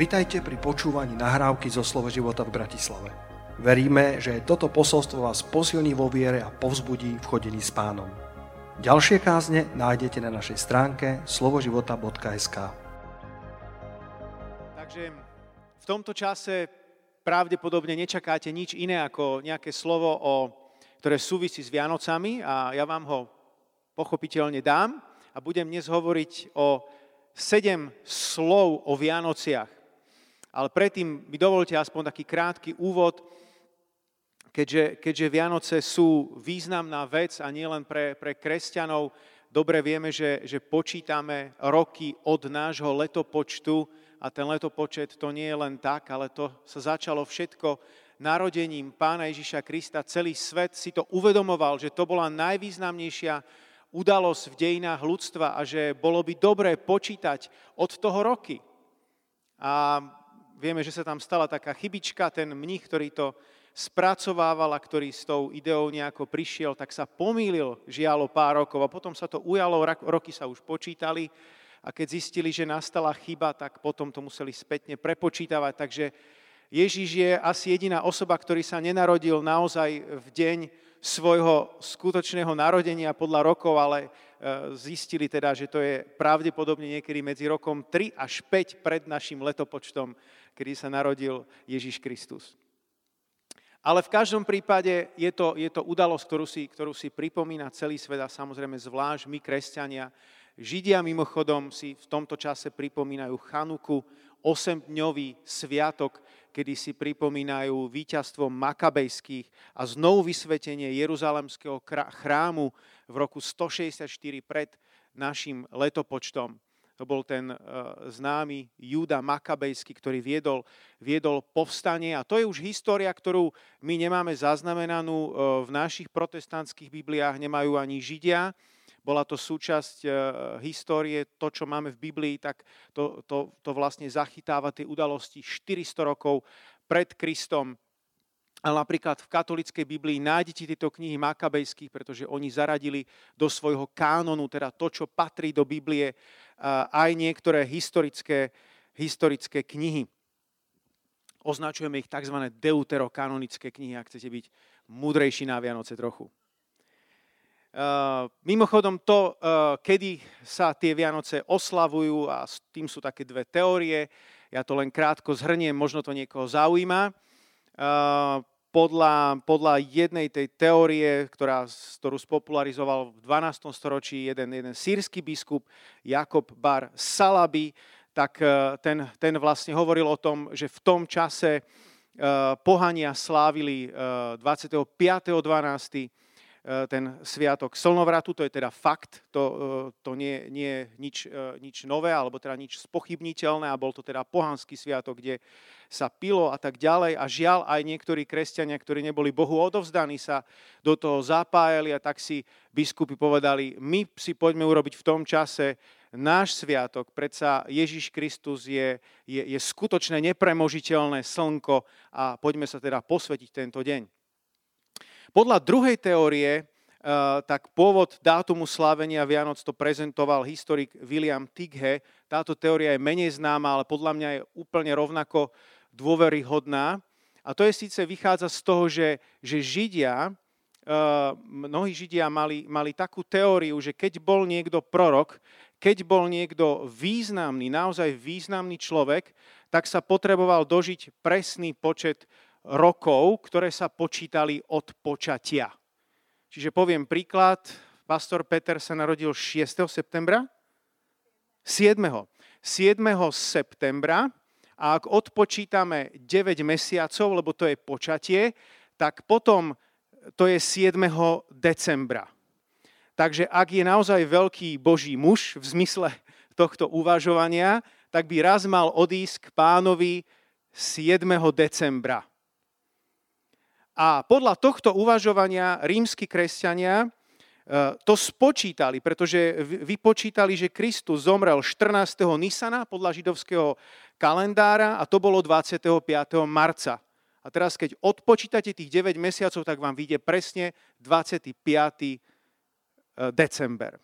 Vitajte pri počúvaní nahrávky zo Slovo života v Bratislave. Veríme, že toto posolstvo vás posilní vo viere a povzbudí v chodení s pánom. Ďalšie kázne nájdete na našej stránke slovoživota.sk Takže v tomto čase pravdepodobne nečakáte nič iné ako nejaké slovo, o, ktoré súvisí s Vianocami a ja vám ho pochopiteľne dám a budem dnes hovoriť o sedem slov o Vianociach. Ale predtým mi dovolte aspoň taký krátky úvod, keďže, keďže Vianoce sú významná vec a nielen pre, pre kresťanov, dobre vieme, že, že počítame roky od nášho letopočtu a ten letopočet to nie je len tak, ale to sa začalo všetko narodením Pána Ježiša Krista. Celý svet si to uvedomoval, že to bola najvýznamnejšia udalosť v dejinách ľudstva a že bolo by dobré počítať od toho roky. A vieme, že sa tam stala taká chybička, ten mních, ktorý to spracovával a ktorý s tou ideou nejako prišiel, tak sa pomýlil, žialo pár rokov a potom sa to ujalo, roky sa už počítali a keď zistili, že nastala chyba, tak potom to museli spätne prepočítavať. Takže Ježiš je asi jediná osoba, ktorý sa nenarodil naozaj v deň svojho skutočného narodenia podľa rokov, ale e, zistili teda, že to je pravdepodobne niekedy medzi rokom 3 až 5 pred našim letopočtom, kedy sa narodil Ježiš Kristus. Ale v každom prípade je to, je to udalosť, ktorú si, ktorú si pripomína celý svet a samozrejme zvlášť my, kresťania. Židia mimochodom si v tomto čase pripomínajú Chanuku, 8-dňový sviatok, kedy si pripomínajú víťazstvo makabejských a znovu vysvetenie Jeruzalemského chrámu v roku 164 pred našim letopočtom. To bol ten uh, známy Júda Makabejský, ktorý viedol, viedol povstanie. A to je už história, ktorú my nemáme zaznamenanú uh, v našich protestantských Bibliách, nemajú ani Židia bola to súčasť e, histórie, to, čo máme v Biblii, tak to, to, to vlastne zachytáva tie udalosti 400 rokov pred Kristom. Ale napríklad v katolickej Biblii nájdete tieto knihy makabejských, pretože oni zaradili do svojho kánonu, teda to, čo patrí do Biblie, aj niektoré historické, historické knihy. Označujeme ich tzv. deuterokanonické knihy, ak chcete byť múdrejší na Vianoce trochu. Mimochodom to, kedy sa tie Vianoce oslavujú a s tým sú také dve teórie, ja to len krátko zhrniem, možno to niekoho zaujíma. Podľa, podľa jednej tej teórie, ktorá, ktorú spopularizoval v 12. storočí jeden, jeden sírsky biskup, Jakob Bar Salabi, tak ten, ten vlastne hovoril o tom, že v tom čase pohania slávili 25.12 E, ten sviatok slnovratu, to je teda fakt, to, e, to nie, nie je nič, e, nič nové, alebo teda nič spochybniteľné a bol to teda pohanský sviatok, kde sa pilo a tak ďalej a žiaľ aj niektorí kresťania, ktorí neboli Bohu odovzdaní, sa do toho zapájali a tak si biskupy povedali, my si poďme urobiť v tom čase náš sviatok, predsa Ježiš Kristus je, je, je skutočné nepremožiteľné slnko a poďme sa teda posvetiť tento deň. Podľa druhej teórie, eh, tak pôvod dátumu slávenia Vianoc to prezentoval historik William Tighe. Táto teória je menej známa, ale podľa mňa je úplne rovnako dôveryhodná. A to je síce vychádza z toho, že, že Židia, eh, mnohí Židia mali, mali takú teóriu, že keď bol niekto prorok, keď bol niekto významný, naozaj významný človek, tak sa potreboval dožiť presný počet rokov, ktoré sa počítali od počatia. Čiže poviem príklad, pastor Peter sa narodil 6. septembra, 7. 7. septembra a ak odpočítame 9 mesiacov, lebo to je počatie, tak potom to je 7. decembra. Takže ak je naozaj veľký Boží muž v zmysle tohto uvažovania, tak by raz mal odísť k pánovi 7. decembra. A podľa tohto uvažovania rímsky kresťania e, to spočítali, pretože vypočítali, že Kristus zomrel 14. Nisana podľa židovského kalendára a to bolo 25. marca. A teraz, keď odpočítate tých 9 mesiacov, tak vám vyjde presne 25. E, december.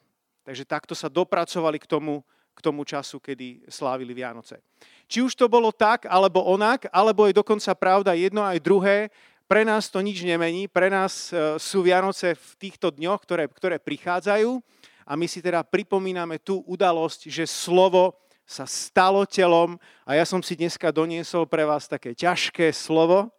Takže takto sa dopracovali k tomu, k tomu času, kedy slávili Vianoce. Či už to bolo tak, alebo onak, alebo je dokonca pravda jedno aj druhé, pre nás to nič nemení, pre nás e, sú Vianoce v týchto dňoch, ktoré, ktoré prichádzajú a my si teda pripomíname tú udalosť, že slovo sa stalo telom a ja som si dneska doniesol pre vás také ťažké slovo.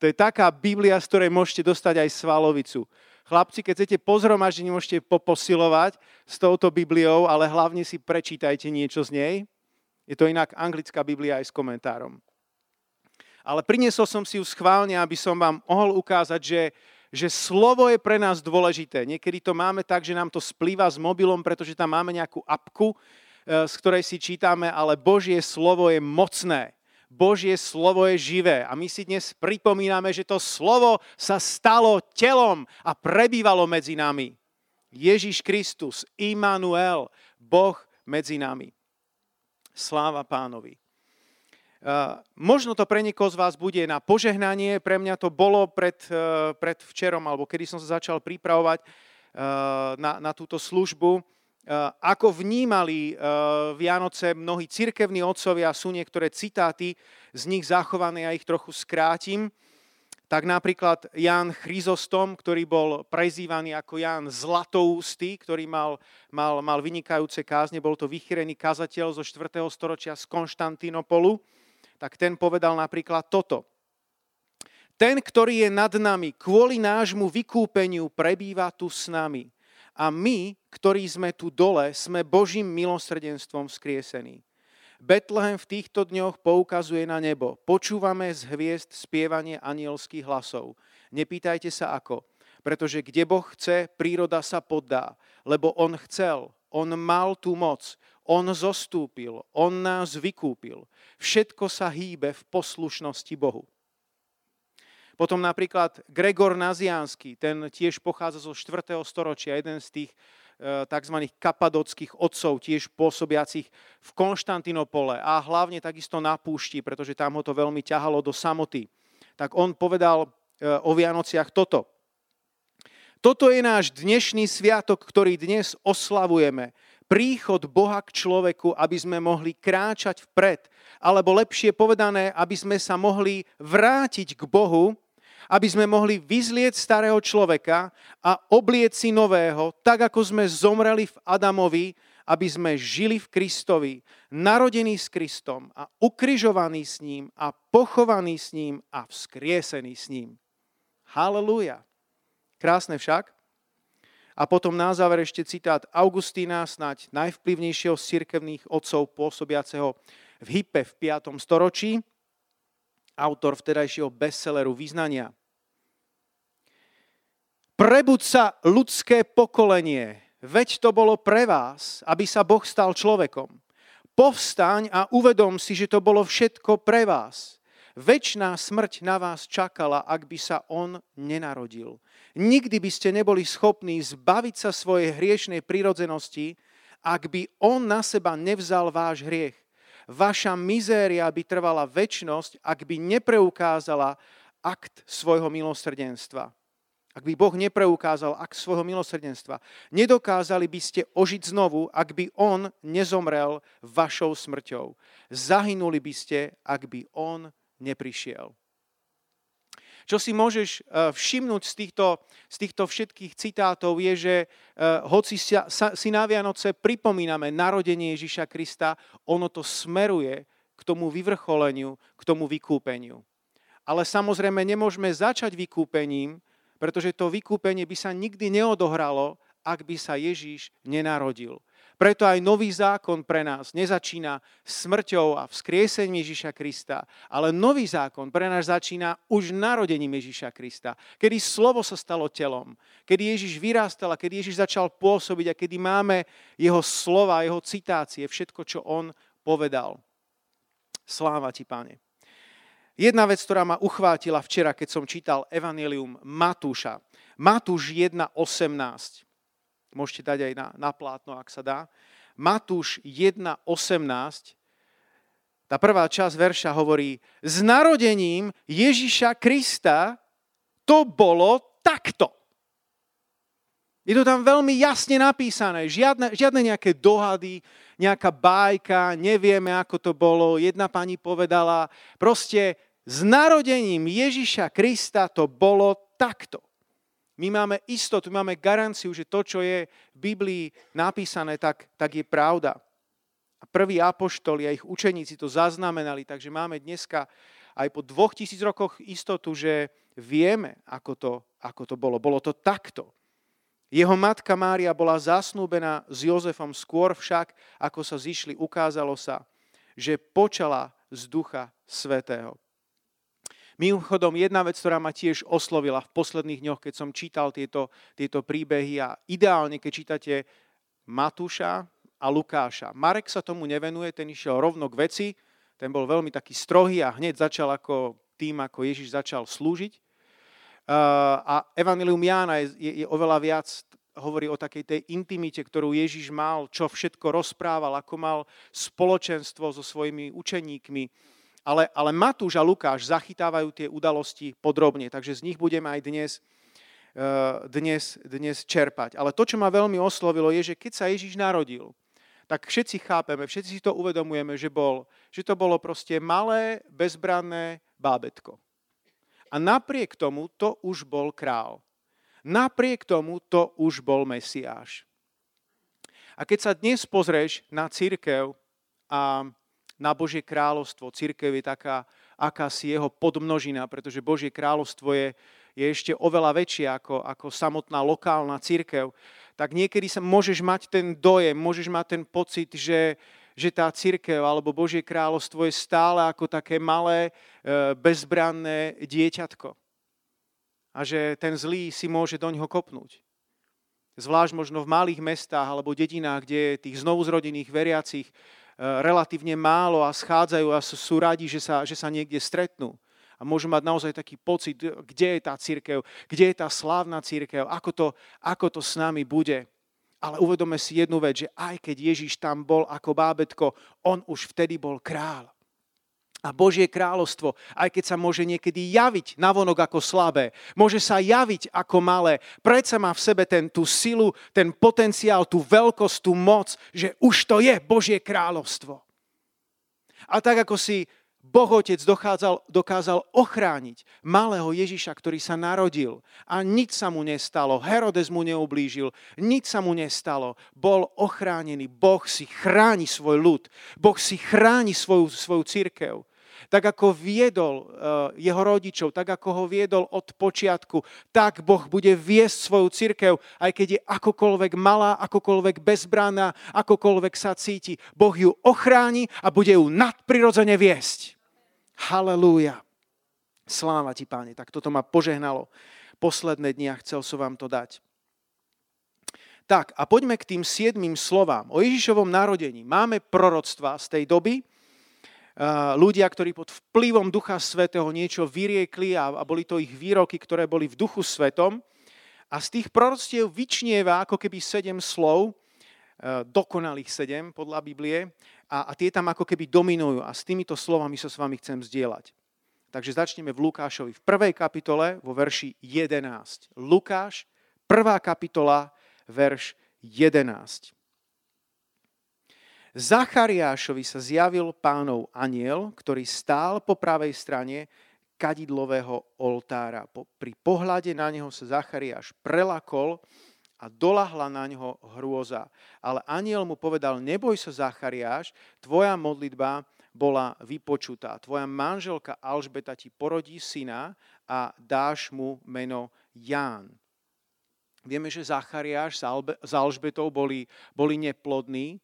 To je taká Biblia, z ktorej môžete dostať aj svalovicu. Chlapci, keď chcete pozhromaždiť, môžete poposilovať s touto Bibliou, ale hlavne si prečítajte niečo z nej. Je to inak anglická Biblia aj s komentárom. Ale priniesol som si ju schválne, aby som vám mohol ukázať, že, že slovo je pre nás dôležité. Niekedy to máme tak, že nám to splýva s mobilom, pretože tam máme nejakú apku, eh, z ktorej si čítame, ale Božie slovo je mocné. Božie slovo je živé. A my si dnes pripomíname, že to slovo sa stalo telom a prebývalo medzi nami. Ježiš Kristus, Immanuel, Boh medzi nami. Sláva pánovi. Uh, možno to pre z vás bude na požehnanie, pre mňa to bolo pred, uh, pred včerom, alebo kedy som sa začal pripravovať uh, na, na túto službu. Eh, ako vnímali eh, Vianoce mnohí cirkevní otcovia, sú niektoré citáty z nich zachované, ja ich trochu skrátim. Tak napríklad Jan Chryzostom, ktorý bol prezývaný ako Jan Zlatoústy, ktorý mal, mal, mal vynikajúce kázne, bol to vychýrený kazateľ zo 4. storočia z Konštantinopolu, tak ten povedal napríklad toto. Ten, ktorý je nad nami, kvôli nášmu vykúpeniu prebýva tu s nami a my, ktorí sme tu dole, sme Božím milosrdenstvom vzkriesení. Betlehem v týchto dňoch poukazuje na nebo. Počúvame z hviezd spievanie anielských hlasov. Nepýtajte sa ako, pretože kde Boh chce, príroda sa poddá, lebo On chcel, On mal tú moc, On zostúpil, On nás vykúpil. Všetko sa hýbe v poslušnosti Bohu. Potom napríklad Gregor Naziánsky, ten tiež pochádza zo 4. storočia, jeden z tých e, tzv. kapadockých otcov, tiež pôsobiacich v Konštantinopole a hlavne takisto na púšti, pretože tam ho to veľmi ťahalo do samoty. Tak on povedal e, o Vianociach toto. Toto je náš dnešný sviatok, ktorý dnes oslavujeme. Príchod Boha k človeku, aby sme mohli kráčať vpred, alebo lepšie povedané, aby sme sa mohli vrátiť k Bohu aby sme mohli vyzlieť starého človeka a oblieť si nového, tak ako sme zomreli v Adamovi, aby sme žili v Kristovi, narodení s Kristom a ukrižovaní s ním a pochovaní s ním a vzkriesení s ním. Halelúja. Krásne však. A potom na záver ešte citát Augustína, snať najvplyvnejšieho z cirkevných otcov pôsobiaceho v Hype v 5. storočí autor vtedajšieho bestselleru Význania. Prebud sa ľudské pokolenie, veď to bolo pre vás, aby sa Boh stal človekom. Povstaň a uvedom si, že to bolo všetko pre vás. Večná smrť na vás čakala, ak by sa on nenarodil. Nikdy by ste neboli schopní zbaviť sa svojej hriešnej prirodzenosti, ak by on na seba nevzal váš hriech vaša mizéria by trvala väčnosť, ak by nepreukázala akt svojho milosrdenstva. Ak by Boh nepreukázal akt svojho milosrdenstva. Nedokázali by ste ožiť znovu, ak by On nezomrel vašou smrťou. Zahynuli by ste, ak by On neprišiel. Čo si môžeš eh, všimnúť z týchto, z týchto všetkých citátov je, že eh, hoci si na Vianoce pripomíname narodenie Ježiša Krista, ono to smeruje k tomu vyvrcholeniu, k tomu vykúpeniu. Ale samozrejme nemôžeme začať vykúpením, pretože to vykúpenie by sa nikdy neodohralo, ak by sa Ježíš nenarodil. Preto aj nový zákon pre nás nezačína smrťou a vzkriesením Ježiša Krista, ale nový zákon pre nás začína už narodením Ježiša Krista, kedy slovo sa stalo telom, kedy Ježiš vyrástal a kedy Ježiš začal pôsobiť a kedy máme jeho slova, jeho citácie, všetko, čo on povedal. Sláva ti, páne. Jedna vec, ktorá ma uchvátila včera, keď som čítal Evangelium Matúša. Matúš 1.18. Môžete dať aj na, na plátno, ak sa dá. Matúš 1.18, tá prvá časť verša hovorí, s narodením Ježiša Krista to bolo takto. Je to tam veľmi jasne napísané. Žiadne, žiadne nejaké dohady, nejaká bajka, nevieme, ako to bolo. Jedna pani povedala, proste s narodením Ježiša Krista to bolo takto. My máme istotu, máme garanciu, že to, čo je v Biblii napísané, tak, tak je pravda. A prví apoštoli a ich učeníci to zaznamenali, takže máme dneska aj po dvoch tisíc rokoch istotu, že vieme, ako to, ako to bolo. Bolo to takto. Jeho matka Mária bola zasnúbená s Jozefom skôr však, ako sa zišli, ukázalo sa, že počala z Ducha Svetého. Mimochodom, jedna vec, ktorá ma tiež oslovila v posledných dňoch, keď som čítal tieto, tieto príbehy a ideálne, keď čítate Matúša a Lukáša. Marek sa tomu nevenuje, ten išiel rovno k veci, ten bol veľmi taký strohý a hneď začal ako tým, ako Ježiš začal slúžiť. A Evangelium Jána je, je, je oveľa viac, hovorí o takej tej intimite, ktorú Ježiš mal, čo všetko rozprával, ako mal spoločenstvo so svojimi učeníkmi ale, ale Matúš a Lukáš zachytávajú tie udalosti podrobne, takže z nich budeme aj dnes, eh, dnes, dnes čerpať. Ale to, čo ma veľmi oslovilo, je, že keď sa Ježiš narodil, tak všetci chápeme, všetci si to uvedomujeme, že, bol, že to bolo proste malé, bezbranné bábetko. A napriek tomu to už bol král. Napriek tomu to už bol Mesiáš. A keď sa dnes pozrieš na církev a na Božie kráľovstvo. Církev je taká akási jeho podmnožina, pretože Božie kráľovstvo je, je ešte oveľa väčšie ako, ako samotná lokálna církev. Tak niekedy sa môžeš mať ten dojem, môžeš mať ten pocit, že, že tá církev alebo Božie kráľovstvo je stále ako také malé, e, bezbranné dieťatko. A že ten zlý si môže do ňoho kopnúť. Zvlášť možno v malých mestách alebo dedinách, kde je tých znovuzrodených veriacich relatívne málo a schádzajú a sú radi, že sa, že sa niekde stretnú. A môžu mať naozaj taký pocit, kde je tá církev, kde je tá slávna církev, ako to, ako to s nami bude. Ale uvedome si jednu vec, že aj keď Ježiš tam bol ako bábetko, on už vtedy bol král a Božie kráľovstvo, aj keď sa môže niekedy javiť navonok ako slabé, môže sa javiť ako malé, predsa má v sebe ten, tú silu, ten potenciál, tú veľkosť, tú moc, že už to je Božie kráľovstvo. A tak ako si Boh Otec dochádzal, dokázal ochrániť malého Ježiša, ktorý sa narodil a nič sa mu nestalo, Herodes mu neublížil, nič sa mu nestalo, bol ochránený. Boh si chráni svoj ľud, Boh si chráni svoju, svoju církev tak ako viedol eh, jeho rodičov, tak ako ho viedol od počiatku, tak Boh bude viesť svoju církev, aj keď je akokoľvek malá, akokoľvek bezbranná, akokoľvek sa cíti. Boh ju ochráni a bude ju nadprirodzene viesť. Halelúja. Sláva ti, páne. Tak toto ma požehnalo posledné dni a chcel som vám to dať. Tak a poďme k tým siedmým slovám. O Ježišovom narodení máme proroctva z tej doby, ľudia, ktorí pod vplyvom Ducha Svetého niečo vyriekli a, boli to ich výroky, ktoré boli v Duchu Svetom. A z tých proroctiev vyčnieva ako keby sedem slov, e, dokonalých sedem podľa Biblie, a, a tie tam ako keby dominujú. A s týmito slovami sa s vami chcem zdieľať. Takže začneme v Lukášovi v prvej kapitole vo verši 11. Lukáš, prvá kapitola, verš 11. Zachariášovi sa zjavil pánov aniel, ktorý stál po pravej strane kadidlového oltára. Pri pohľade na neho sa Zachariáš prelakol a dolahla na neho hrôza. Ale aniel mu povedal, neboj sa Zachariáš, tvoja modlitba bola vypočutá. Tvoja manželka Alžbeta ti porodí syna a dáš mu meno Ján. Vieme, že Zachariáš s Alžbetou boli, boli neplodní,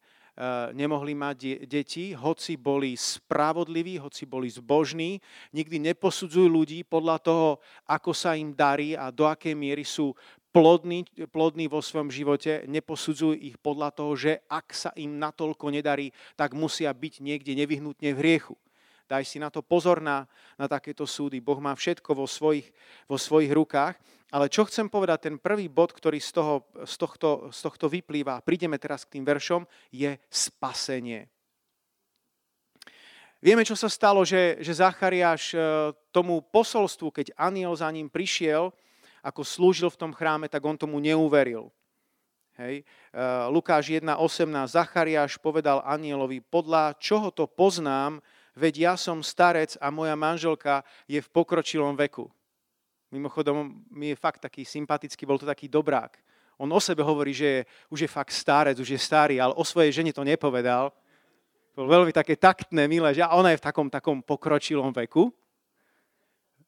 nemohli mať deti, hoci boli spravodliví, hoci boli zbožní. Nikdy neposudzujú ľudí podľa toho, ako sa im darí a do akej miery sú plodní, plodní vo svojom živote. Neposudzujú ich podľa toho, že ak sa im natoľko nedarí, tak musia byť niekde nevyhnutne v hriechu. Daj si na to pozor na, na takéto súdy. Boh má všetko vo svojich, vo svojich rukách. Ale čo chcem povedať, ten prvý bod, ktorý z, toho, z, tohto, z tohto vyplýva, prídeme teraz k tým veršom, je spasenie. Vieme, čo sa stalo, že, že Zachariáš e, tomu posolstvu, keď aniel za ním prišiel, ako slúžil v tom chráme, tak on tomu neuveril. Hej. Uh, Lukáš 1.18. Zachariáš povedal anielovi, podľa čoho to poznám, veď ja som starec a moja manželka je v pokročilom veku. Mimochodom, mi je fakt taký sympatický, bol to taký dobrák. On o sebe hovorí, že je, už je fakt starec, už je starý, ale o svojej žene to nepovedal. Bol veľmi také taktné, milé, že ona je v takom, takom pokročilom veku.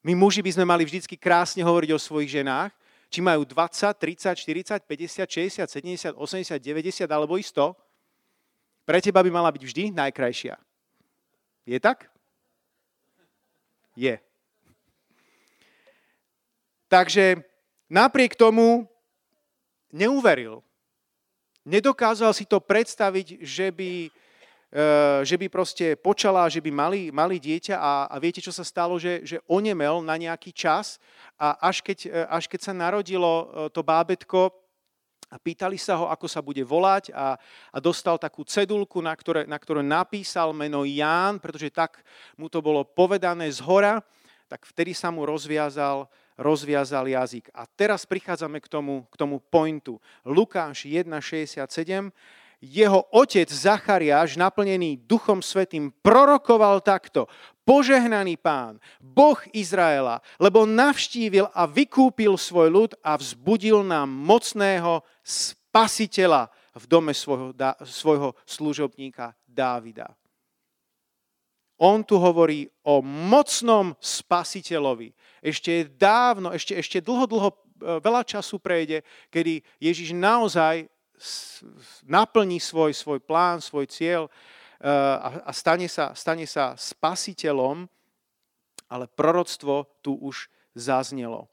My muži by sme mali vždycky krásne hovoriť o svojich ženách, či majú 20, 30, 40, 50, 60, 70, 80, 90 alebo i 100, pre teba by mala byť vždy najkrajšia. Je tak? Je. Takže napriek tomu neuveril. Nedokázal si to predstaviť, že by Eh, že by proste počala, že by mali, mali dieťa a, a viete, čo sa stalo, že, že onemel na nejaký čas a až keď, eh, až keď sa narodilo eh, to bábetko, a pýtali sa ho, ako sa bude volať a, a dostal takú cedulku, na ktoré, na ktoré napísal meno Ján, pretože tak mu to bolo povedané z hora, tak vtedy sa mu rozviazal, rozviazal jazyk. A teraz prichádzame k tomu, k tomu pointu. Lukáš 1.67 jeho otec Zachariáš, naplnený Duchom Svetým, prorokoval takto. Požehnaný pán, Boh Izraela, lebo navštívil a vykúpil svoj ľud a vzbudil nám mocného spasiteľa v dome svojho, svojho služobníka Dávida. On tu hovorí o mocnom spasiteľovi. Ešte dávno, ešte, ešte dlho, dlho, e, veľa času prejde, kedy Ježiš naozaj naplní svoj, svoj plán, svoj cieľ eh, a, a stane, sa, stane sa spasiteľom, ale proroctvo tu už zaznelo.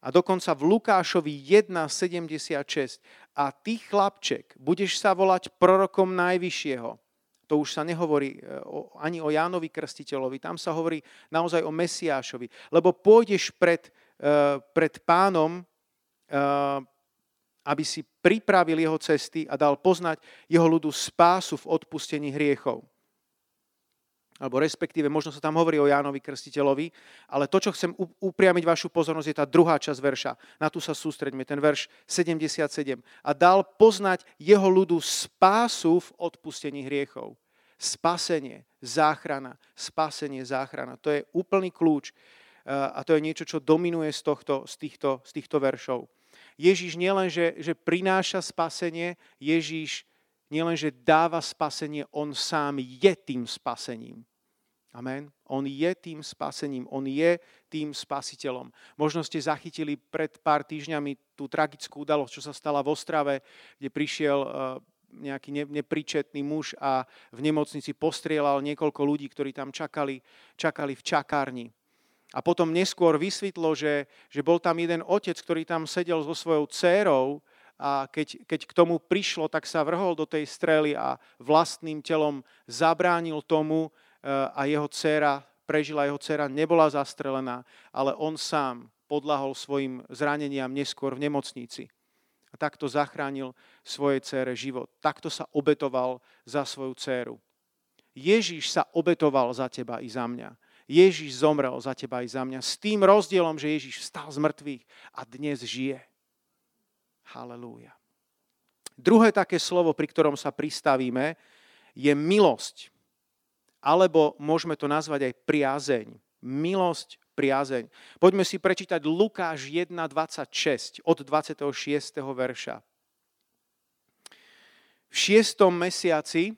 A dokonca v Lukášovi 1.76 a ty chlapček, budeš sa volať prorokom Najvyššieho. To už sa nehovorí eh, ani o Jánovi Krstiteľovi, tam sa hovorí naozaj o Mesiášovi. Lebo pôjdeš pred, eh, pred pánom aby si pripravil jeho cesty a dal poznať jeho ľudu spásu v odpustení hriechov. Alebo respektíve, možno sa tam hovorí o Jánovi Krstiteľovi, ale to, čo chcem upriamiť vašu pozornosť, je tá druhá časť verša. Na tu sa sústreďme, ten verš 77. A dal poznať jeho ľudu spásu v odpustení hriechov. Spasenie, záchrana, spasenie, záchrana. To je úplný kľúč a to je niečo, čo dominuje z, tohto, z, týchto, z týchto veršov. Ježíš nielen, že, že prináša spasenie, Ježíš nielen, že dáva spasenie, on sám je tým spasením. Amen. On je tým spasením, on je tým spasiteľom. Možno ste zachytili pred pár týždňami tú tragickú udalosť, čo sa stala v Ostrave, kde prišiel eh, nejaký nepríčetný muž a v nemocnici postrielal niekoľko ľudí, ktorí tam čakali, čakali v čakárni. A potom neskôr vysvetlo, že, že bol tam jeden otec, ktorý tam sedel so svojou dcérou a keď, keď k tomu prišlo, tak sa vrhol do tej strely a vlastným telom zabránil tomu a jeho dcéra prežila, jeho dcéra nebola zastrelená, ale on sám podlahol svojim zraneniam neskôr v nemocnici. A takto zachránil svojej dcére život. Takto sa obetoval za svoju dceru. Ježíš sa obetoval za teba i za mňa. Ježiš zomrel za teba aj za mňa. S tým rozdielom, že Ježiš vstal z mŕtvych a dnes žije. Halelúja. Druhé také slovo, pri ktorom sa pristavíme, je milosť. Alebo môžeme to nazvať aj priazeň. Milosť, priazeň. Poďme si prečítať Lukáš 1.26 od 26. verša. V šiestom mesiaci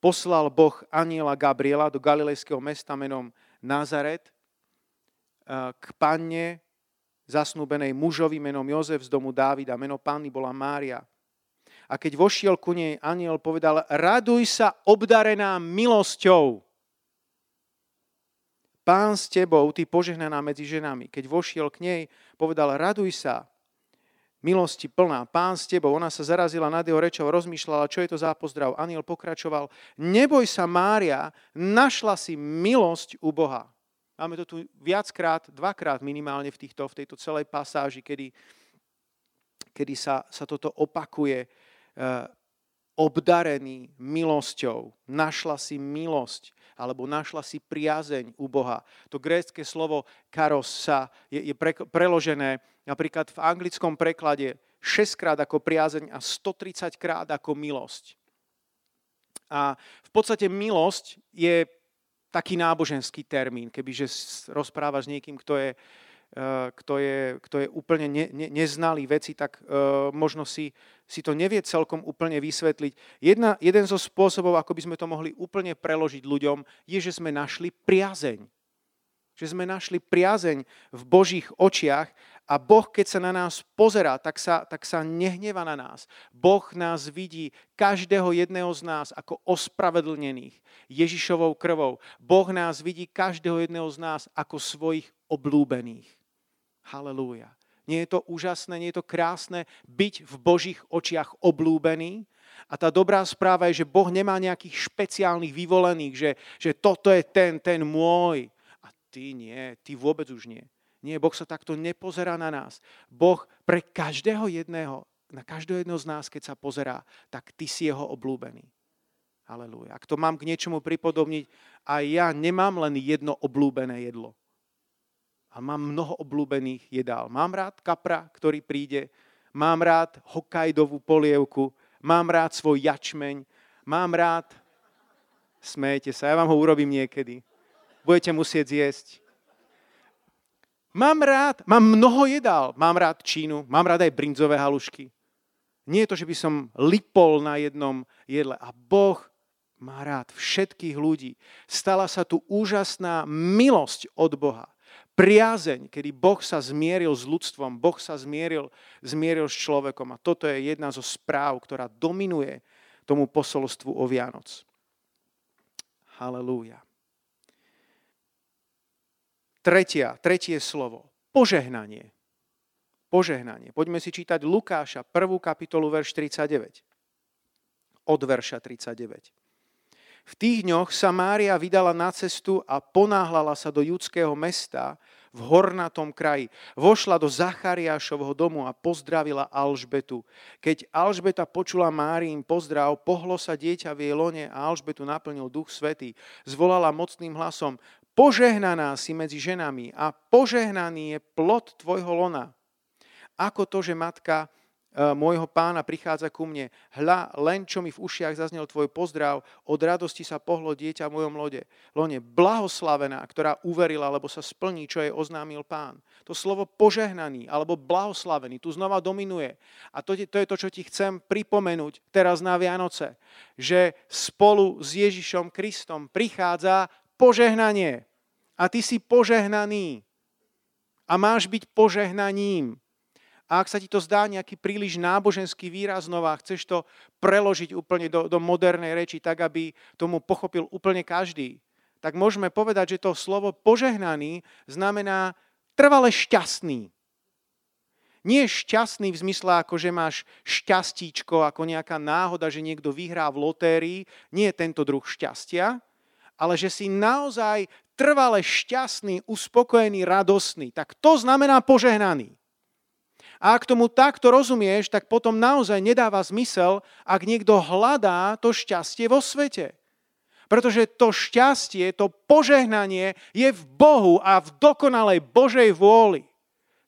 poslal Boh aniela Gabriela do galilejského mesta menom Nazaret eh, k panne zasnúbenej mužovi menom Jozef z domu Dávida. Meno panny bola Mária. A keď vošiel ku nej, aniel povedal, raduj sa obdarená milosťou. Pán s tebou, ty požehnaná medzi ženami. Keď vošiel k nej, povedal, raduj sa, milosti plná, pán s tebou. Ona sa zarazila nad jeho rečou, rozmýšľala, čo je to za pozdrav. Aniel pokračoval, neboj sa Mária, našla si milosť u Boha. Máme to tu viackrát, dvakrát minimálne v, týchto, v tejto celej pasáži, kedy, kedy sa, sa toto opakuje. Uh, obdarený milosťou. Našla si milosť alebo našla si priazeň u Boha. To grécké slovo karos sa je, je pre, preložené napríklad v anglickom preklade 6 krát ako priazeň a 130 krát ako milosť. A v podstate milosť je taký náboženský termín, kebyže rozprávaš s niekým, kto je, eh, kto je, kto je úplne ne, ne, neznalý veci, tak uh, možno si, si to nevie celkom úplne vysvetliť. Jedna, jeden zo spôsobov, ako by sme to mohli úplne preložiť ľuďom, je, že sme našli priazeň. Že sme našli priazeň v Božích očiach a Boh, keď sa na nás pozerá, tak sa, tak sa nehneva na nás. Boh nás vidí, každého jedného z nás, ako ospravedlnených Ježišovou krvou. Boh nás vidí, každého jedného z nás, ako svojich oblúbených. Halelúja. Nie je to úžasné, nie je to krásne byť v Božích očiach oblúbený? A tá dobrá správa je, že Boh nemá nejakých špeciálnych vyvolených, že, že toto je ten, ten môj. A ty nie, ty vôbec už nie. Nie, Boh sa takto nepozerá na nás. Boh pre každého jedného, na každého jedného z nás, keď sa pozerá, tak ty si jeho oblúbený. Halelúja. Ak to mám k niečomu pripodobniť, aj ja nemám len jedno oblúbené jedlo. A mám mnoho oblúbených jedál. Mám rád kapra, ktorý príde, mám rád hokajdovú polievku, mám rád svoj jačmeň, mám rád... Smejte sa, ja vám ho urobím niekedy. Budete musieť zjesť. Mám rád, mám mnoho jedál. Mám rád Čínu, mám rád aj brinzové halušky. Nie je to, že by som lipol na jednom jedle. A Boh má rád všetkých ľudí. Stala sa tu úžasná milosť od Boha. Priazeň, kedy Boh sa zmieril s ľudstvom, Boh sa zmieril, zmieril s človekom. A toto je jedna zo správ, ktorá dominuje tomu posolstvu o Vianoc. Halelúja. Tretia, tretie slovo. Požehnanie. Požehnanie. Poďme si čítať Lukáša, prvú kapitolu, verš 39. Od verša 39. V tých dňoch sa Mária vydala na cestu a ponáhlala sa do judského mesta v hornatom kraji. Vošla do Zachariášovho domu a pozdravila Alžbetu. Keď Alžbeta počula Máriin pozdrav, pohlo sa dieťa v jej lone a Alžbetu naplnil duch svetý. Zvolala mocným hlasom, Požehnaná si medzi ženami a požehnaný je plod tvojho lona. Ako to, že matka môjho pána prichádza ku mne. Hľa, len čo mi v ušiach zaznel tvoj pozdrav, od radosti sa pohlo dieťa v mojom lode. Lone, blahoslavená, ktorá uverila, lebo sa splní, čo jej oznámil pán. To slovo požehnaný alebo blahoslavený tu znova dominuje. A to, to je to, čo ti chcem pripomenúť teraz na Vianoce. Že spolu s Ježišom Kristom prichádza požehnanie. A ty si požehnaný. A máš byť požehnaním. A ak sa ti to zdá nejaký príliš náboženský výraz nová, chceš to preložiť úplne do, do modernej reči, tak aby tomu pochopil úplne každý, tak môžeme povedať, že to slovo požehnaný znamená trvale šťastný. Nie šťastný v zmysle, ako že máš šťastíčko, ako nejaká náhoda, že niekto vyhrá v lotérii. Nie je tento druh šťastia, ale že si naozaj trvale šťastný, uspokojený, radostný. Tak to znamená požehnaný. A ak tomu takto rozumieš, tak potom naozaj nedáva zmysel, ak niekto hľadá to šťastie vo svete. Pretože to šťastie, to požehnanie je v Bohu a v dokonalej Božej vôli.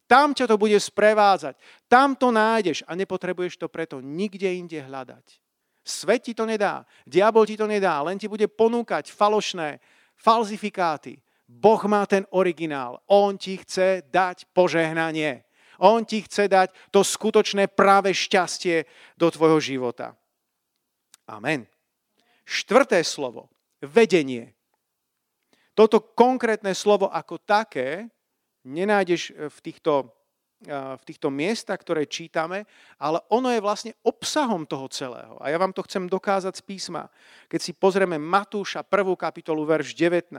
Tam ťa to bude sprevádzať. Tam to nájdeš a nepotrebuješ to preto nikde inde hľadať. Svet ti to nedá, diabol ti to nedá, len ti bude ponúkať falošné falzifikáty. Boh má ten originál. On ti chce dať požehnanie. On ti chce dať to skutočné práve šťastie do tvojho života. Amen. Štvrté slovo. Vedenie. Toto konkrétne slovo ako také nenájdeš v týchto v týchto miestach, ktoré čítame, ale ono je vlastne obsahom toho celého. A ja vám to chcem dokázať z písma. Keď si pozrieme Matúša 1. kapitolu, verš 19.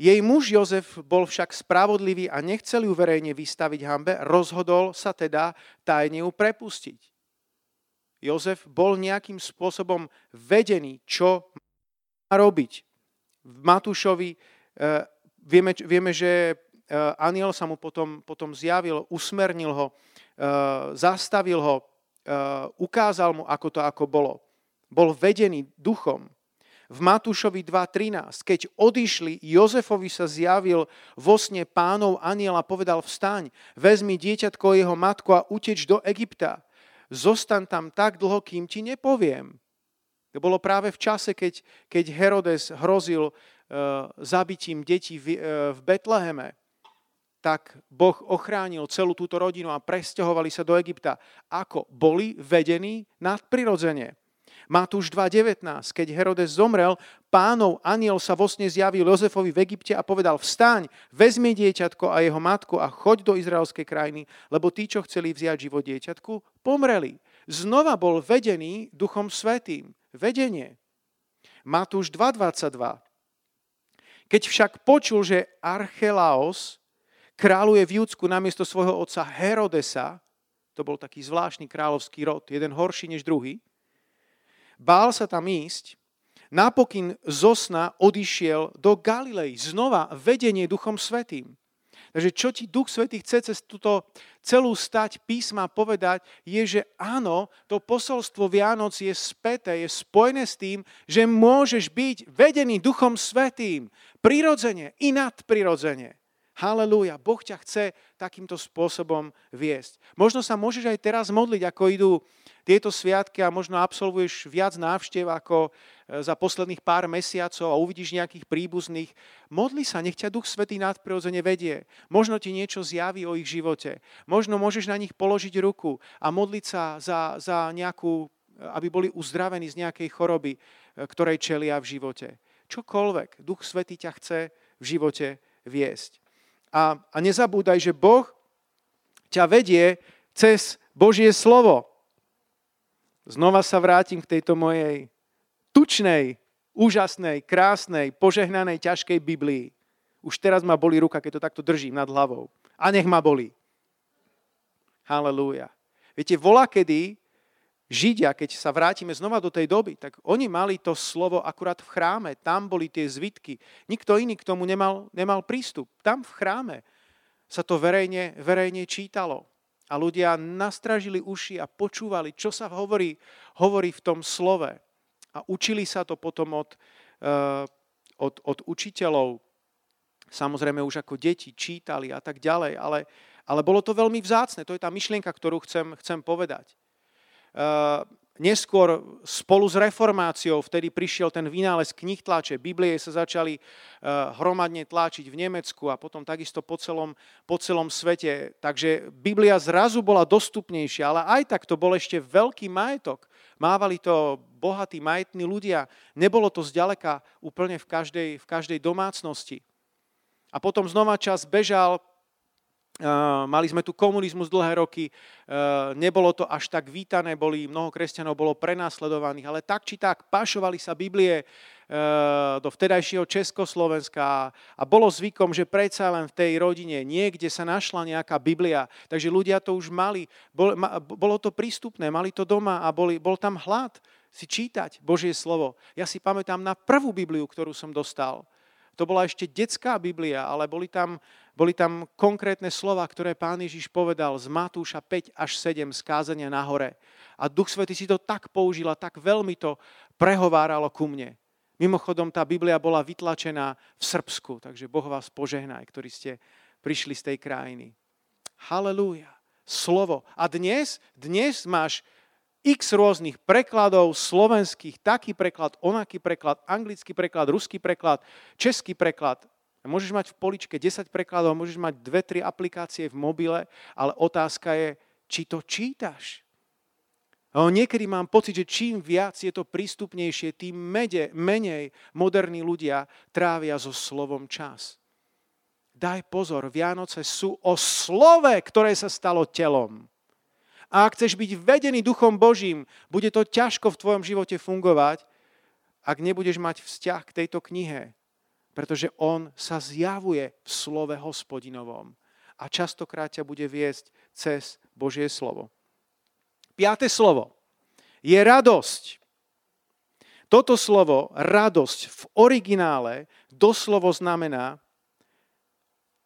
Jej muž Jozef bol však spravodlivý a nechcel ju verejne vystaviť hambe, rozhodol sa teda tajne ju prepustiť. Jozef bol nejakým spôsobom vedený, čo má robiť. V Matúšovi eh, vieme, vieme že Eh, aniel sa mu potom, potom zjavil, usmernil ho, eh, zastavil ho, ukázal mu, ako to ako bolo. Bol vedený duchom. V Matúšovi 2.13. Keď odišli, Jozefovi sa zjavil vo sne pánov aniel a povedal vstaň, vezmi dieťatko jeho matku a uteč do Egypta. Zostan tam tak dlho, kým ti nepoviem. To bolo práve v čase, keď, keď Herodes hrozil uh, zabitím detí v, uh, v Betleheme tak Boh ochránil celú túto rodinu a presťahovali sa do Egypta. Ako? Boli vedení nadprirodzene. Matúš 2.19, keď Herodes zomrel, pánov aniel sa vo sne zjavil Jozefovi v Egypte a povedal, vstaň, vezmi dieťatko a jeho matku a choď do izraelskej krajiny, lebo tí, čo chceli vziať život dieťatku, pomreli. Znova bol vedený Duchom Svetým. Vedenie. Matúš 2.22. Keď však počul, že Archelaos kráľuje v Júdsku namiesto svojho otca Herodesa, to bol taký zvláštny kráľovský rod, jeden horší než druhý, bál sa tam ísť, napokyn zo sna odišiel do Galilei, znova vedenie Duchom Svetým. Takže čo ti Duch Svetý chce cez túto celú stať písma povedať, je, že áno, to posolstvo Vianoc je späté, je spojené s tým, že môžeš byť vedený Duchom Svetým, prirodzene i nadprirodzene. Halelúja, Boh ťa chce takýmto spôsobom viesť. Možno sa môžeš aj teraz modliť, ako idú tieto sviatky a možno absolvuješ viac návštev ako e, za posledných pár mesiacov a uvidíš nejakých príbuzných. Modli sa, nech ťa Duch Svetý nadprirodzene vedie. Možno ti niečo zjaví o ich živote. Možno môžeš na nich položiť ruku a modliť sa za, za nejakú, aby boli uzdravení z nejakej choroby, e, ktorej čelia v živote. Čokoľvek. Duch Svetý ťa chce v živote viesť. A, a nezabúdaj, že Boh ťa vedie cez Božie slovo. Znova sa vrátim k tejto mojej tučnej, úžasnej, krásnej, požehnanej, ťažkej Biblii. Už teraz ma boli ruka, keď to takto držím nad hlavou. A nech ma boli. Halelúja. Viete, volá kedy Židia, keď sa vrátime znova do tej doby, tak oni mali to slovo akurát v chráme. Tam boli tie zvitky. Nikto iný k tomu nemal, nemal prístup. Tam v chráme sa to verejne, verejne čítalo. A ľudia nastražili uši a počúvali, čo sa hovorí, hovorí v tom slove. A učili sa to potom od, uh, od, od učiteľov. Samozrejme už ako deti čítali a tak ďalej. Ale, ale bolo to veľmi vzácne. To je tá myšlienka, ktorú chcem, chcem povedať. Eh, neskôr spolu s reformáciou, vtedy prišiel ten vynález knih tlače, Biblie sa začali eh, hromadne tlačiť v Nemecku a potom takisto po celom, po celom svete. Takže Biblia zrazu bola dostupnejšia, ale aj tak to bol ešte veľký majetok. Mávali to bohatí, majetní ľudia. Nebolo to zďaleka úplne v každej, v každej domácnosti. A potom znova čas bežal, mali sme tu komunizmus dlhé roky, nebolo to až tak vítané, boli, mnoho kresťanov bolo prenasledovaných, ale tak či tak pašovali sa Biblie do vtedajšieho Československa a bolo zvykom, že predsa len v tej rodine niekde sa našla nejaká Biblia, takže ľudia to už mali, bolo to prístupné, mali to doma a boli, bol tam hlad si čítať Božie slovo. Ja si pamätám na prvú Bibliu, ktorú som dostal. To bola ešte detská Biblia, ale boli tam boli tam konkrétne slova, ktoré pán Ježiš povedal z Matúša 5 až 7 skázania na hore. A Duch Svety si to tak použil a tak veľmi to prehováralo ku mne. Mimochodom, tá Biblia bola vytlačená v Srbsku, takže Boh vás požehnaj, ktorí ste prišli z tej krajiny. Halelúja. Slovo. A dnes, dnes máš x rôznych prekladov slovenských, taký preklad, onaký preklad, anglický preklad, ruský preklad, český preklad, Môžeš mať v poličke 10 prekladov, môžeš mať 2-3 aplikácie v mobile, ale otázka je, či to čítaš. Niekedy mám pocit, že čím viac je to prístupnejšie, tým mede, menej moderní ľudia trávia so slovom čas. Daj pozor, Vianoce sú o slove, ktoré sa stalo telom. A ak chceš byť vedený Duchom Božím, bude to ťažko v tvojom živote fungovať, ak nebudeš mať vzťah k tejto knihe, pretože on sa zjavuje v slove hospodinovom a častokrát ťa bude viesť cez Božie slovo. Piaté slovo je radosť. Toto slovo, radosť, v originále doslovo znamená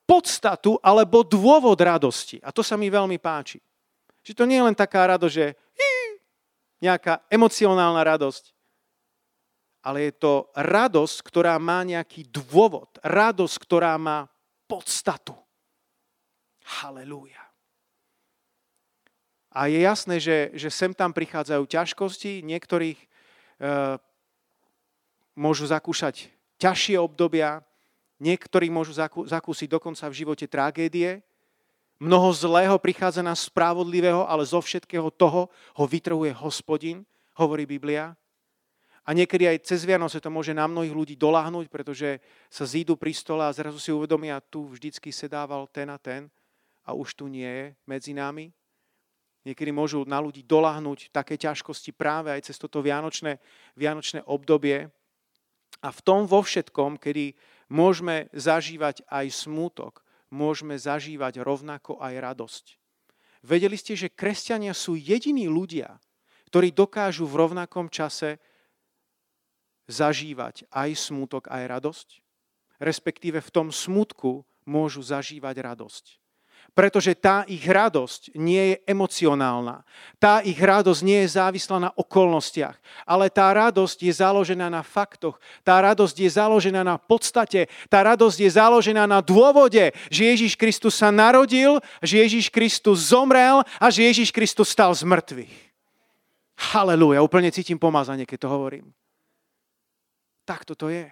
podstatu alebo dôvod radosti. A to sa mi veľmi páči. Že to nie je len taká radosť, že nejaká emocionálna radosť, ale je to radosť, ktorá má nejaký dôvod. Radosť, ktorá má podstatu. Halelúja. A je jasné, že, že sem tam prichádzajú ťažkosti, niektorých e, môžu zakúšať ťažšie obdobia, niektorí môžu zakú, zakúsiť dokonca v živote tragédie. Mnoho zlého prichádza na spravodlivého, ale zo všetkého toho ho vytrhuje hospodin, hovorí Biblia. A niekedy aj cez Vianoce to môže na mnohých ľudí doláhnuť, pretože sa zídu pri stole a zrazu si uvedomia, tu vždycky sedával ten a ten a už tu nie je medzi nami. Niekedy môžu na ľudí doláhnuť také ťažkosti práve aj cez toto vianočné, vianočné obdobie. A v tom vo všetkom, kedy môžeme zažívať aj smútok, môžeme zažívať rovnako aj radosť. Vedeli ste, že kresťania sú jediní ľudia, ktorí dokážu v rovnakom čase zažívať aj smútok, aj radosť? Respektíve v tom smutku môžu zažívať radosť pretože tá ich radosť nie je emocionálna. Tá ich radosť nie je závislá na okolnostiach, ale tá radosť je založená na faktoch. Tá radosť je založená na podstate. Tá radosť je založená na dôvode, že Ježiš Kristus sa narodil, že Ježiš Kristus zomrel a že Ježiš Kristus stal z mŕtvych. Halelúja, úplne cítim pomazanie, keď to hovorím. Tak toto je.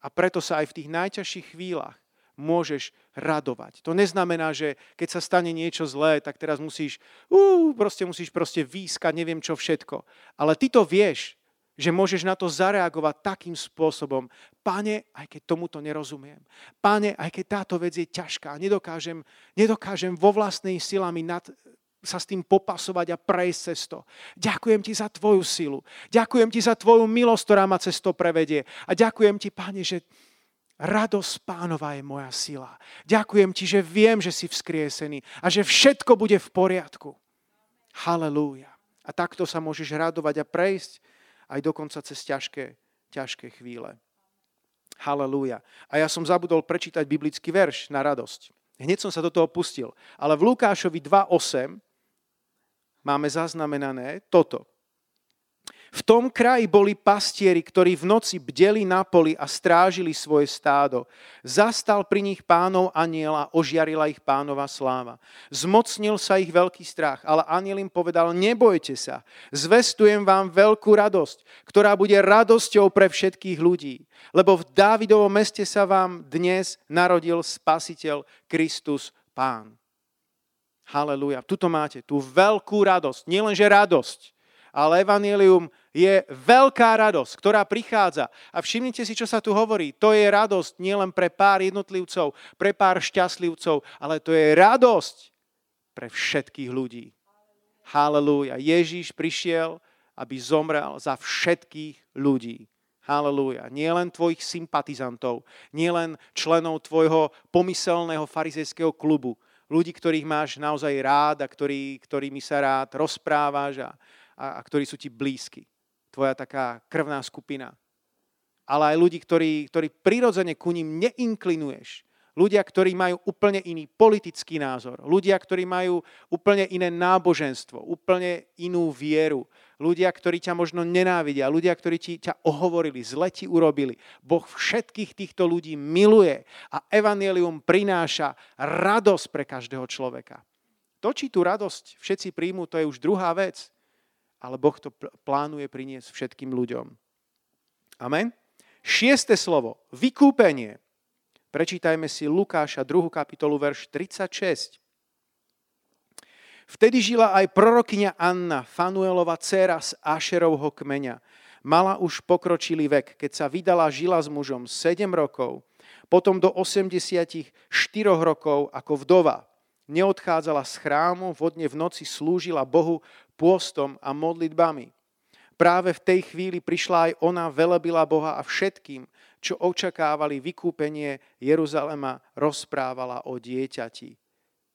A preto sa aj v tých najťažších chvíľach môžeš radovať. To neznamená, že keď sa stane niečo zlé, tak teraz musíš, uh, proste musíš proste výskať, neviem čo všetko. Ale ty to vieš, že môžeš na to zareagovať takým spôsobom. Pane, aj keď tomuto nerozumiem. Pane, aj keď táto vec je ťažká, nedokážem, nedokážem vo vlastnej silami nad, sa s tým popasovať a prejsť cez to. Ďakujem ti za tvoju silu. Ďakujem ti za tvoju milosť, ktorá ma cez to prevedie. A ďakujem ti, Pane, že Radosť pánova je moja sila. Ďakujem ti, že viem, že si vzkriesený a že všetko bude v poriadku. Halelúja. A takto sa môžeš radovať a prejsť aj dokonca cez ťažké, ťažké chvíle. Halelúja. A ja som zabudol prečítať biblický verš na radosť. Hneď som sa do toho pustil. Ale v Lukášovi 2.8 máme zaznamenané toto. V tom kraji boli pastieri, ktorí v noci bdeli na poli a strážili svoje stádo. Zastal pri nich pánov aniel a ožiarila ich pánova sláva. Zmocnil sa ich veľký strach, ale aniel im povedal, nebojte sa, zvestujem vám veľkú radosť, ktorá bude radosťou pre všetkých ľudí. Lebo v Dávidovom meste sa vám dnes narodil spasiteľ Kristus Pán. Halelúja. Tuto máte tú veľkú radosť. Nielenže radosť, ale evanelium je veľká radosť, ktorá prichádza. A všimnite si, čo sa tu hovorí. To je radosť nielen pre pár jednotlivcov, pre pár šťastlivcov, ale to je radosť pre všetkých ľudí. Halelúja. Ježíš prišiel, aby zomrel za všetkých ľudí. Halelúja. Nie len tvojich sympatizantov, nie len členov tvojho pomyselného farizejského klubu, ľudí, ktorých máš naozaj rád a ktorý, ktorými sa rád rozprávaš a, a, a ktorí sú ti blízki. Tvoja taká krvná skupina. Ale aj ľudí, ktorí, ktorí prirodzene ku ním neinklinuješ. Ľudia, ktorí majú úplne iný politický názor. Ľudia, ktorí majú úplne iné náboženstvo, úplne inú vieru. Ľudia, ktorí ťa možno nenávidia. Ľudia, ktorí ti, ťa ohovorili, zle ti urobili. Boh všetkých týchto ľudí miluje a evanelium prináša radosť pre každého človeka. To, či tú radosť všetci príjmú, to je už druhá vec ale Boh to plánuje priniesť všetkým ľuďom. Amen. Šieste slovo, vykúpenie. Prečítajme si Lukáša 2. kapitolu, verš 36. Vtedy žila aj prorokyňa Anna, Fanuelova dcera z Ašerovho kmeňa. Mala už pokročilý vek, keď sa vydala, žila s mužom 7 rokov, potom do 84 rokov ako vdova neodchádzala z chrámu, vodne v noci slúžila Bohu pôstom a modlitbami. Práve v tej chvíli prišla aj ona, velebila Boha a všetkým, čo očakávali vykúpenie Jeruzalema, rozprávala o dieťati.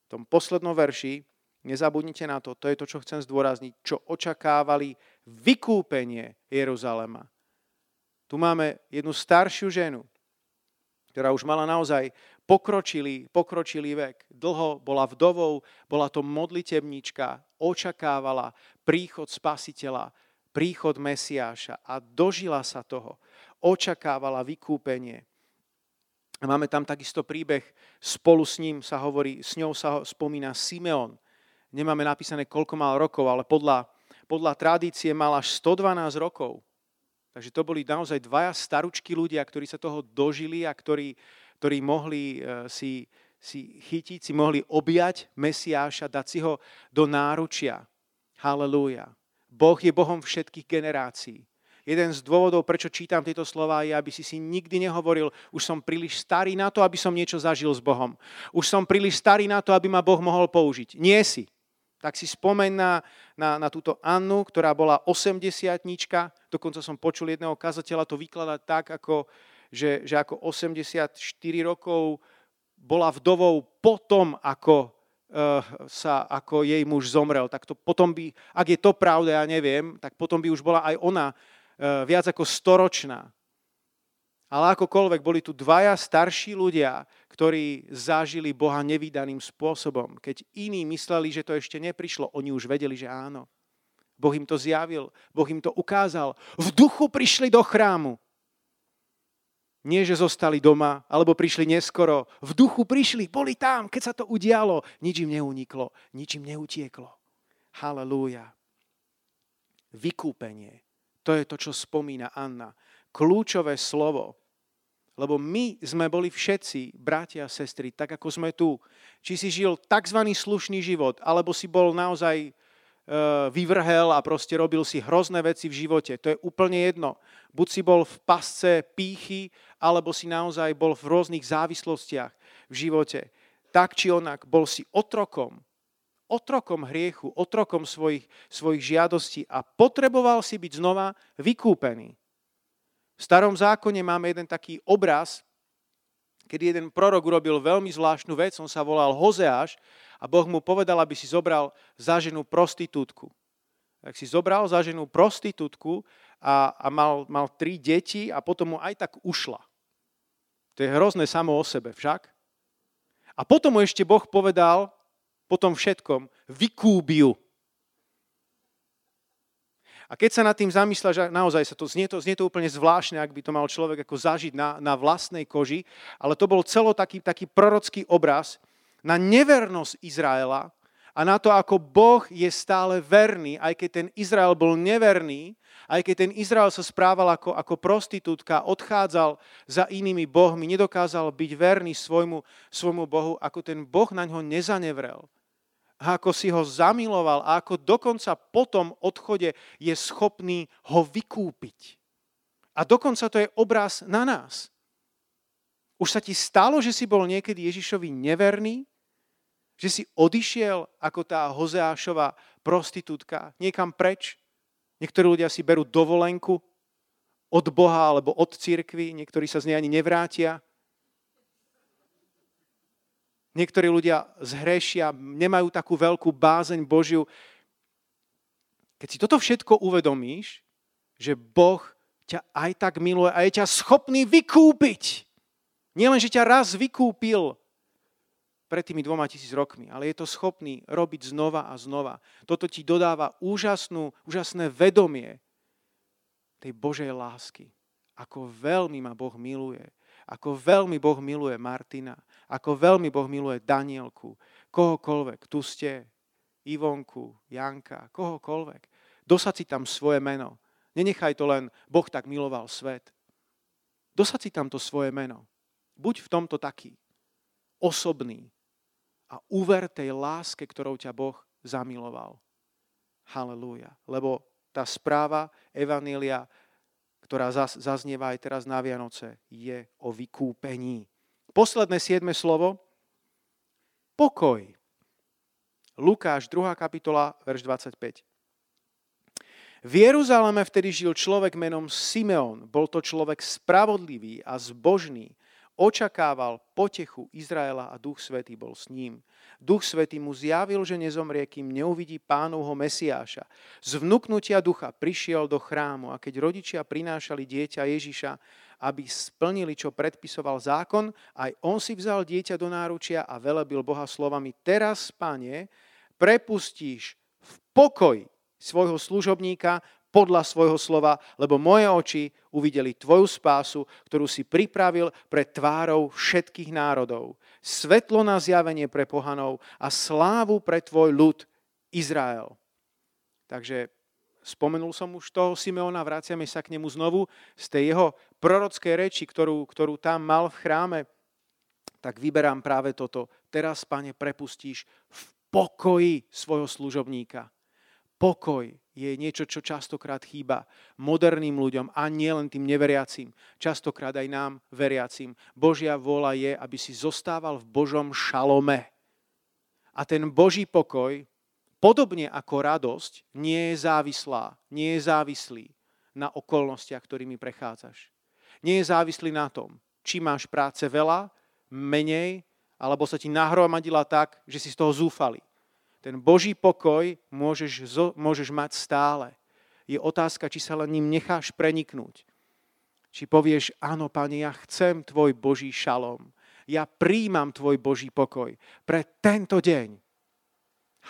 V tom poslednom verši, nezabudnite na to, to je to, čo chcem zdôrazniť, čo očakávali vykúpenie Jeruzalema. Tu máme jednu staršiu ženu, ktorá už mala naozaj pokročilý, pokročilý vek. Dlho bola vdovou, bola to modlitebníčka, očakávala príchod spasiteľa, príchod Mesiáša a dožila sa toho. Očakávala vykúpenie. Máme tam takisto príbeh, spolu s ním sa hovorí, s ňou sa spomína Simeon. Nemáme napísané, koľko mal rokov, ale podľa, podľa tradície mal až 112 rokov. Takže to boli naozaj dvaja staručky ľudia, ktorí sa toho dožili a ktorí, ktorí mohli e, si, si chytiť, si mohli objať Mesiáša, dať si ho do náručia. Halelúja. Boh je Bohom všetkých generácií. Jeden z dôvodov, prečo čítam tieto slova, je, aby si si nikdy nehovoril, už som príliš starý na to, aby som niečo zažil s Bohom. Už som príliš starý na to, aby ma Boh mohol použiť. Nie si. Tak si spomeň na, na, na túto Annu, ktorá bola 80 dokonca som počul jedného kazateľa to vykladať tak, ako, že, že ako 84 rokov bola vdovou potom, ako uh, sa, ako jej muž zomrel. Tak to potom by, ak je to pravda, ja neviem, tak potom by už bola aj ona E, viac ako storočná. Ale akokoľvek, boli tu dvaja starší ľudia, ktorí zažili Boha nevydaným spôsobom. Keď iní mysleli, že to ešte neprišlo, oni už vedeli, že áno. Boh im to zjavil, Boh im to ukázal. V duchu prišli do chrámu. Nie, že zostali doma, alebo prišli neskoro. V duchu prišli, boli tam, keď sa to udialo. Nič im neuniklo, nič im neutieklo. Halelúja. Vykúpenie to je to, čo spomína Anna. Kľúčové slovo. Lebo my sme boli všetci, bratia a sestry, tak ako sme tu. Či si žil tzv. slušný život, alebo si bol naozaj e, vyvrhel a proste robil si hrozné veci v živote. To je úplne jedno. Buď si bol v pasce pýchy, alebo si naozaj bol v rôznych závislostiach v živote. Tak či onak, bol si otrokom otrokom hriechu, otrokom svojich, svojich žiadostí a potreboval si byť znova vykúpený. V starom zákone máme jeden taký obraz, kedy jeden prorok urobil veľmi zvláštnu vec, on sa volal Hozeáš a Boh mu povedal, aby si zobral za ženu prostitútku. Tak si zobral za ženu prostitútku a, a mal, mal tri deti a potom mu aj tak ušla. To je hrozné samo o sebe však. A potom mu ešte Boh povedal, po tom všetkom vykúbiu. A keď sa nad tým zamýšľa, že naozaj sa to znie, to znie to úplne zvláštne, ak by to mal človek ako zažiť na, na vlastnej koži, ale to bol celo taký, taký prorocký obraz na nevernosť Izraela a na to, ako Boh je stále verný, aj keď ten Izrael bol neverný, aj keď ten Izrael sa správal ako, ako prostitútka, odchádzal za inými bohmi, nedokázal byť verný svojmu, svojmu Bohu, ako ten Boh na ňo nezanevrel. A ako si ho zamiloval a ako dokonca po tom odchode je schopný ho vykúpiť. A dokonca to je obraz na nás. Už sa ti stalo, že si bol niekedy Ježišovi neverný? Že si odišiel ako tá Hozeášova prostitútka niekam preč? Niektorí ľudia si berú dovolenku od Boha alebo od cirkvy, niektorí sa z nej ani nevrátia. Niektorí ľudia zhrešia, nemajú takú veľkú bázeň Božiu. Keď si toto všetko uvedomíš, že Boh ťa aj tak miluje a je ťa schopný vykúpiť. Nielen, že ťa raz vykúpil pred tými dvoma tisíc rokmi, ale je to schopný robiť znova a znova. Toto ti dodáva úžasnú, úžasné vedomie tej Božej lásky. Ako veľmi ma Boh miluje. Ako veľmi Boh miluje Martina. Ako veľmi Boh miluje Danielku. Kohokoľvek. Tu ste. Ivonku, Janka, kohokoľvek. Dosad si tam svoje meno. Nenechaj to len Boh tak miloval svet. Dosad si tam to svoje meno. Buď v tomto taký. Osobný a uver tej láske, ktorou ťa Boh zamiloval. Halelúja. Lebo tá správa Evanília, ktorá zaznieva aj teraz na Vianoce, je o vykúpení. Posledné siedme slovo. Pokoj. Lukáš, 2. kapitola, verš 25. V Jeruzaleme vtedy žil človek menom Simeon. Bol to človek spravodlivý a zbožný, očakával potechu Izraela a Duch Svetý bol s ním. Duch Svetý mu zjavil, že nezomrie, kým neuvidí pánovho Mesiáša. Z vnúknutia ducha prišiel do chrámu a keď rodičia prinášali dieťa Ježiša, aby splnili, čo predpisoval zákon, aj on si vzal dieťa do náručia a velebil Boha slovami, teraz, pane, prepustíš v pokoji svojho služobníka, podľa svojho slova, lebo moje oči uvideli tvoju spásu, ktorú si pripravil pre tvárov všetkých národov. Svetlo na zjavenie pre pohanov a slávu pre tvoj ľud Izrael. Takže spomenul som už toho Simeona, vraciame sa k nemu znovu z tej jeho prorockej reči, ktorú, ktorú tam mal v chráme, tak vyberám práve toto. Teraz, pane, prepustíš v pokoji svojho služobníka. Pokoj je niečo, čo častokrát chýba moderným ľuďom a nielen tým neveriacím, častokrát aj nám, veriacím. Božia vola je, aby si zostával v Božom šalome. A ten Boží pokoj, podobne ako radosť, nie je závislá, nie je závislý na okolnostiach, ktorými prechádzaš. Nie je závislý na tom, či máš práce veľa, menej, alebo sa ti nahromadila tak, že si z toho zúfali ten Boží pokoj môžeš, môžeš mať stále. Je otázka, či sa len ním necháš preniknúť. Či povieš, áno, Pane, ja chcem Tvoj Boží šalom. Ja príjmam Tvoj Boží pokoj pre tento deň.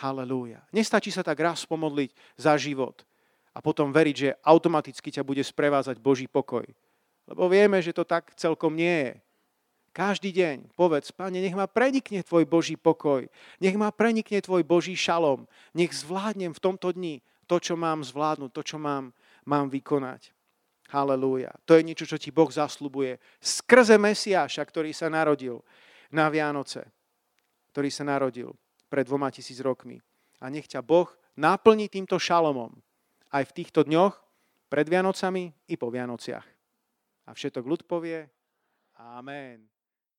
Halelúja. Nestačí sa tak raz pomodliť za život a potom veriť, že automaticky ťa bude sprevázať Boží pokoj. Lebo vieme, že to tak celkom nie je. Každý deň povedz, Pane, nech ma prenikne Tvoj Boží pokoj, nech ma prenikne Tvoj Boží šalom, nech zvládnem v tomto dni to, čo mám zvládnuť, to, čo mám, mám vykonať. Halelúja. To je niečo, čo ti Boh zaslubuje skrze Mesiáša, ktorý sa narodil na Vianoce, ktorý sa narodil pred dvoma tisíc rokmi. A nech ťa Boh naplní týmto šalomom aj v týchto dňoch, pred Vianocami i po Vianociach. A všetok ľud povie Amen.